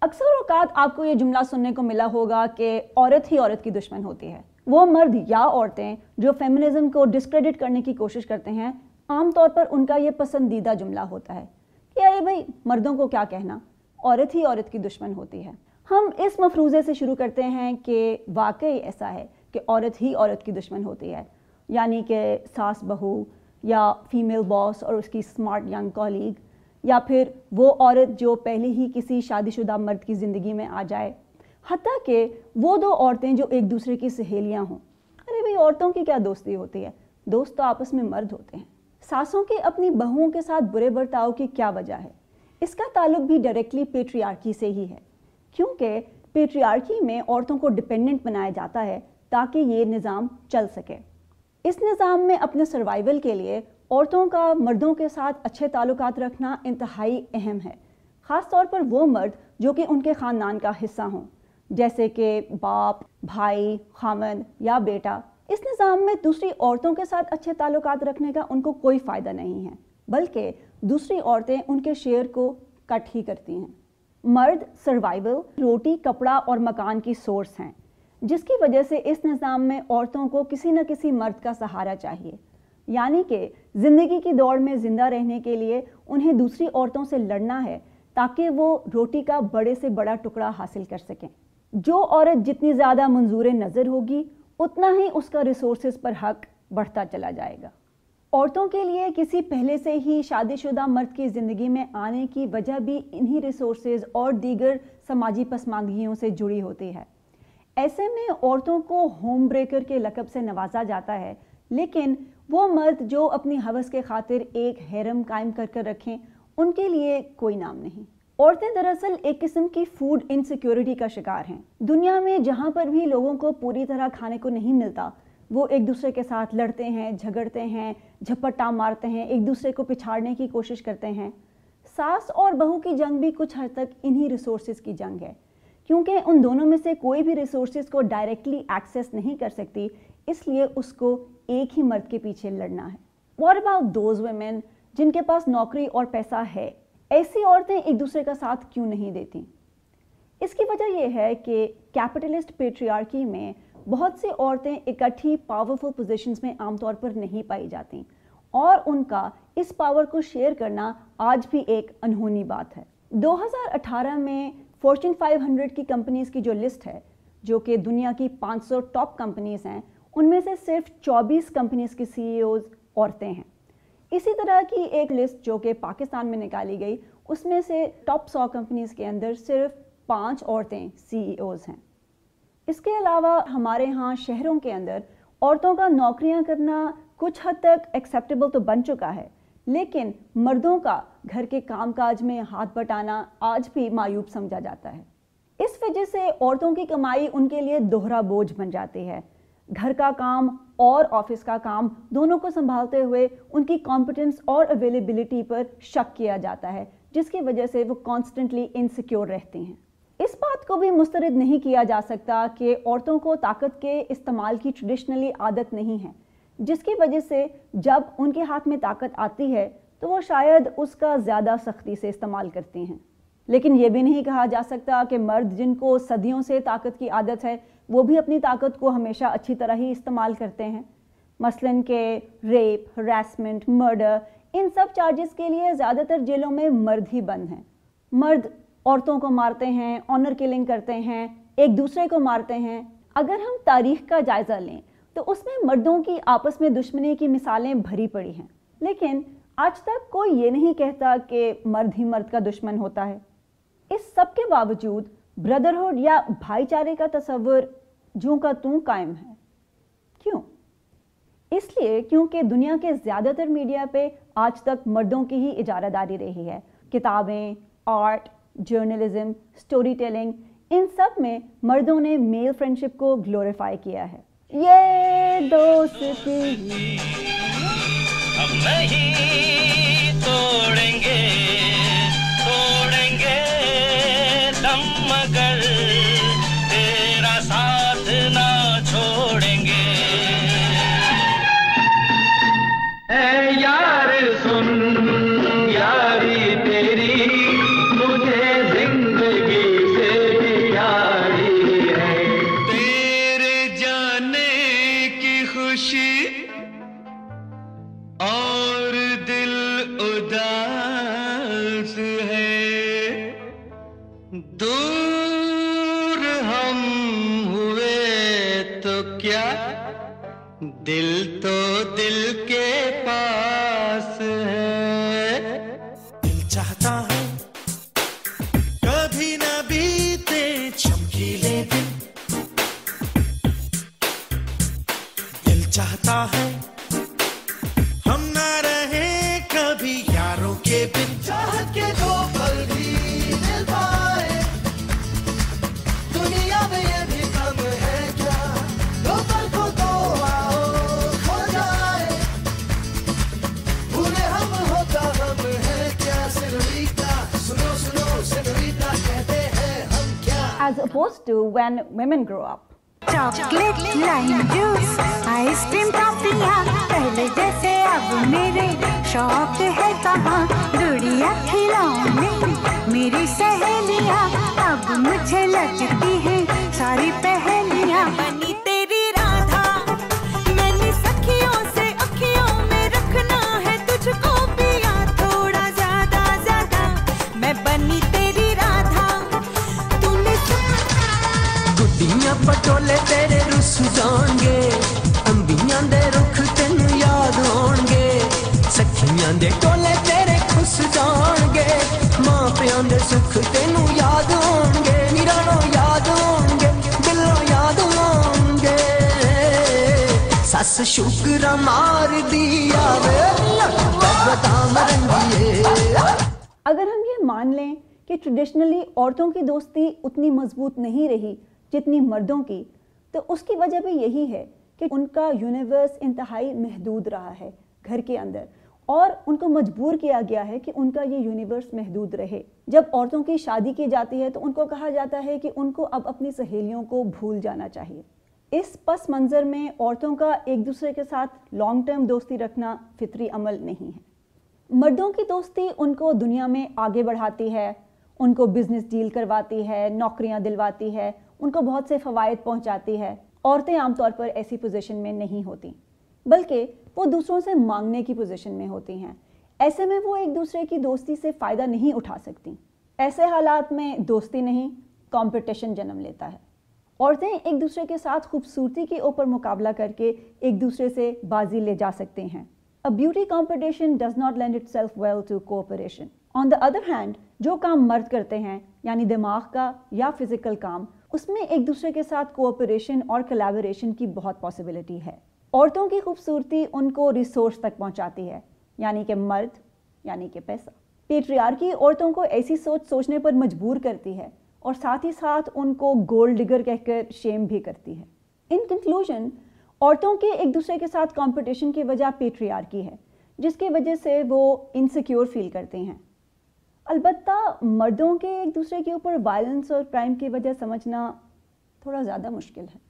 اکثر اوقات آپ کو یہ جملہ سننے کو ملا ہوگا کہ عورت ہی عورت کی دشمن ہوتی ہے۔ وہ مرد یا عورتیں جو فیمنزم کو ڈسکریڈٹ کرنے کی کوشش کرتے ہیں، عام طور پر ان کا یہ پسندیدہ جملہ ہوتا ہے کہ ارے بھائی، مردوں کو کیا کہنا؟ عورت ہی عورت کی دشمن ہوتی ہے۔ ہم اس مفروضے سے شروع کرتے ہیں کہ واقعی ایسا ہے کہ عورت ہی عورت کی دشمن ہوتی ہے۔ یعنی کہ ساس بہو یا فیمیل باس اور اس کی اسمارٹ ینگ کولیگ یا پھر وہ عورت جو پہلے ہی کسی شادی شدہ مرد کی زندگی میں آ جائے۔ حتیٰ کہ وہ دو عورتیں جو ایک دوسرے کی سہیلیاں ہوں۔ ارے بھائی، عورتوں کی کیا دوستی ہوتی ہے؟ دوست تو آپس میں مرد ہوتے ہیں۔ ساسوں کے اپنی بہوؤں کے ساتھ برے برتاؤ کی کیا وجہ ہے؟ اس کا تعلق بھی ڈائریکٹلی پیٹریارکی سے ہی ہے۔ کیونکہ پیٹریارکی میں عورتوں کو ڈپینڈنٹ بنایا جاتا ہے تاکہ یہ نظام چل سکے۔ اس نظام میں اپنے سروائیول کے لیے عورتوں کا مردوں کے ساتھ اچھے تعلقات رکھنا انتہائی اہم ہے۔ خاص طور پر وہ مرد جو کہ ان کے خاندان کا حصہ ہوں، جیسے کہ باپ، بھائی خامن یا بیٹا۔ اس نظام میں دوسری عورتوں کے ساتھ اچھے تعلقات رکھنے کا ان کو کوئی فائدہ نہیں ہے، بلکہ دوسری عورتیں ان کے شیئر کو کٹ ہی کرتی ہیں۔ مرد سروائیول روٹی، کپڑا اور مکان کی سورس ہیں۔ جس کی وجہ سے اس نظام میں عورتوں کو کسی نہ کسی مرد کا سہارا چاہیے۔ یعنی کہ زندگی کی دوڑ میں زندہ رہنے کے لیے انہیں دوسری عورتوں سے لڑنا ہے تاکہ وہ روٹی کا بڑے سے بڑا ٹکڑا حاصل کر سکیں۔ جو عورت جتنی زیادہ منظور نظر ہوگی، اتنا ہی اس کا ریسورسز پر حق بڑھتا چلا جائے گا۔ عورتوں کے لیے کسی پہلے سے ہی شادی شدہ مرد کی زندگی میں آنے کی وجہ بھی انہی ریسورسز اور دیگر سماجی پسماندگیوں سے جڑی ہوتی ہے۔ ایسے میں عورتوں کو ہوم بریکر کے لقب سے نوازا جاتا ہے، لیکن وہ مرد جو اپنی حوث کے خاطر ایک حیرم قائم کر کر رکھیں، ان کے لیے کوئی نام نہیں۔ عورتیں دراصل ایک قسم کی فوڈ انسیکیورٹی کا شکار ہیں۔ دنیا میں جہاں پر بھی لوگوں کو پوری طرح کھانے کو نہیں ملتا، وہ ایک دوسرے کے ساتھ لڑتے ہیں، جھگڑتے ہیں، جھپٹا مارتے ہیں، ایک دوسرے کو پچھاڑنے کی کوشش کرتے ہیں۔ ساس اور بہو کی جنگ بھی کچھ حد تک انہی ریسورسز کی جنگ ہے۔ کیونکہ ان دونوں میں سے کوئی بھی ریسورسز کو ڈائریکٹلی ایکسیس نہیں کر سکتی، اس لیے اس کو ایک ہی مرد کے پیچھے لڑنا ہے۔ واٹ اباؤٹ دوز ویمن جن کے پاس نوکری اور پیسہ ہے؟ ایسی عورتیں ایک دوسرے کا ساتھ کیوں نہیں دیتی؟ اس کی وجہ یہ ہے کہ کیپٹلسٹ پیٹریارکی میں بہت سی عورتیں اکٹھی پاورفل پوزیشنز میں عام طور پر نہیں پائی جاتی۔ اور ان کا اس پاور کو شیئر کرنا آج بھی ایک انہونی بات ہے۔ دو ہزار اٹھارہ میں فورچن فائیو ہنڈریڈ کی کمپنیز کی جو لسٹ ہے، جو کہ دنیا کی پانچ سو ٹاپ کمپنیز ہیں، ان میں سے صرف چوبیس کمپنیز کی سی ای اوز عورتیں ہیں۔ اسی طرح کی ایک لسٹ جو کہ پاکستان میں نکالی گئی، اس میں سے ٹاپ سو کمپنیز کے اندر صرف پانچ عورتیں سی ای اوز ہیں۔ اس کے علاوہ ہمارے ہاں شہروں کے اندر عورتوں کا نوکریاں کرنا کچھ حد تک ایکسیپٹیبل تو بن چکا ہے لیکن مردوں کا گھر کے کام کاج میں ہاتھ بٹانا آج بھی معیوب سمجھا جاتا ہے۔ اس وجہ سے عورتوں کی کمائی ان کے لیے دوہرا بوجھ بن جاتی ہے۔ گھر کا کام اور آفس کا کام دونوں کو سنبھالتے ہوئے ان کی کمپٹنس اور اویلیبلٹی پر شک کیا جاتا ہے، جس کی وجہ سے وہ کانسٹنٹلی انسیکیور رہتی ہیں۔ اس بات کو بھی مسترد نہیں کیا جا سکتا کہ عورتوں کو طاقت کے استعمال کی ٹریڈیشنلی عادت نہیں ہے۔ جس کی وجہ سے جب ان کے ہاتھ میں طاقت آتی ہے تو وہ شاید اس کا زیادہ سختی سے استعمال کرتی ہیں۔ لیکن یہ بھی نہیں کہا جا سکتا کہ مرد جن کو صدیوں سے طاقت کی عادت ہے، وہ بھی اپنی طاقت کو ہمیشہ اچھی طرح ہی استعمال کرتے ہیں۔ مثلا کہ ریپ، ہراسمنٹ، مرڈر، ان سب چارجز کے لیے زیادہ تر جیلوں میں مرد ہی بند ہیں۔ مرد عورتوں کو مارتے ہیں آنر کلنگ کرتے ہیں، ایک دوسرے کو مارتے ہیں۔ اگر ہم تاریخ کا جائزہ لیں تو اس میں مردوں کی آپس میں دشمنی کی مثالیں بھری پڑی ہیں۔ لیکن آج تک کوئی یہ نہیں کہتا کہ مرد ہی مرد کا دشمن ہوتا ہے۔ اس سب کے باوجود بردرہڈ یا بھائی چارے کا تصور جوں کا توں قائم ہے۔ کیوں؟ اس لیے کیونکہ دنیا کے زیادہ تر میڈیا پہ آج تک مردوں کی ہی اجارہ داری رہی ہے۔ کتابیں آرٹ جرنلزم سٹوری ٹیلنگ ان سب میں مردوں نے میل فرینڈشپ کو گلوریفائی کیا ہے۔ یہ دوستی ہم نہیں توڑیں گے توڑیں گے دم مگر تیرا ساتھ تو کیا دل تو دل کے پاس ہے۔ دل چاہتا ہے کبھی نہ بیتے چمکیلے دل۔ دل چاہتا ہے to when women grow up. Chocolate lime juice ice cream ٹافیاں پہلے جیسے اب میرے شوق ہے کہاں گڑیا کھلونے میری سہیلیاں اب مجھے لگتی ہیں ساری پہلیاں شولے تیرے رس جان گے امبیاں دے رخ تینو یاد آن گے سکھیاں دے ٹولے تیرے خوش جان گے ماں پیاں دے سکھ تینو یاد آن گے میرانو یاد آن گے دلوں یاد آن گے سس شکر مار دیا اگر ہم یہ مان لیں کہ ٹریڈیشنلی عورتوں کی دوستی اتنی مضبوط نہیں رہی جتنی مردوں کی، تو اس کی وجہ بھی یہی ہے کہ ان کا یونیورس انتہائی محدود رہا ہے گھر کے اندر۔ اور ان کو مجبور کیا گیا ہے کہ ان کا یہ یونیورس محدود رہے۔ جب عورتوں کی شادی کی جاتی ہے تو ان کو کہا جاتا ہے کہ ان کو اب اپنی سہیلیوں کو بھول جانا چاہیے۔ اس پس منظر میں عورتوں کا ایک دوسرے کے ساتھ لانگ ٹرم دوستی رکھنا فطری عمل نہیں ہے۔ مردوں کی دوستی ان کو دنیا میں آگے بڑھاتی ہے، ان کو بزنس ڈیل کرواتی ہے، نوکریاں دلواتی ہے۔ ان کو بہت سے فوائد پہنچاتی ہے۔ عورتیں عام طور پر ایسی پوزیشن میں نہیں ہوتی، بلکہ وہ دوسروں سے مانگنے کی پوزیشن میں ہوتی ہیں۔ ایسے میں وہ ایک دوسرے کی دوستی سے فائدہ نہیں اٹھا سکتی۔ ایسے حالات میں دوستی نہیں کمپٹیشن جنم لیتا ہے۔ عورتیں ایک دوسرے کے ساتھ خوبصورتی کے اوپر مقابلہ کر کے ایک دوسرے سے بازی لے جا سکتے ہیں۔ A beauty competition does not lend itself well to cooperation on the other hand جو کام مرد کرتے ہیں یعنی دماغ کا یا فزیکل کام اس میں ایک دوسرے کے ساتھ کوآپریشن اور کلیبریشن کی بہت پاسبلٹی ہے۔ عورتوں کی خوبصورتی ان کو ریسورس تک پہنچاتی ہے یعنی کہ مرد یعنی کہ پیسہ۔ پیٹریارکی عورتوں کو ایسی سوچ سوچنے پر مجبور کرتی ہے اور ساتھ ہی ساتھ ان کو گولڈ ڈگر کہہ کر شیم بھی کرتی ہے۔ ان کنکلوژن عورتوں کے ایک دوسرے کے ساتھ کمپٹیشن کی وجہ پیٹریارکی ہے، جس کی وجہ سے وہ انسیکیور فیل کرتے ہیں۔ البتہ مردوں کے ایک دوسرے کے اوپر وائلنس اور کرائم کی وجہ سمجھنا تھوڑا زیادہ مشکل ہے۔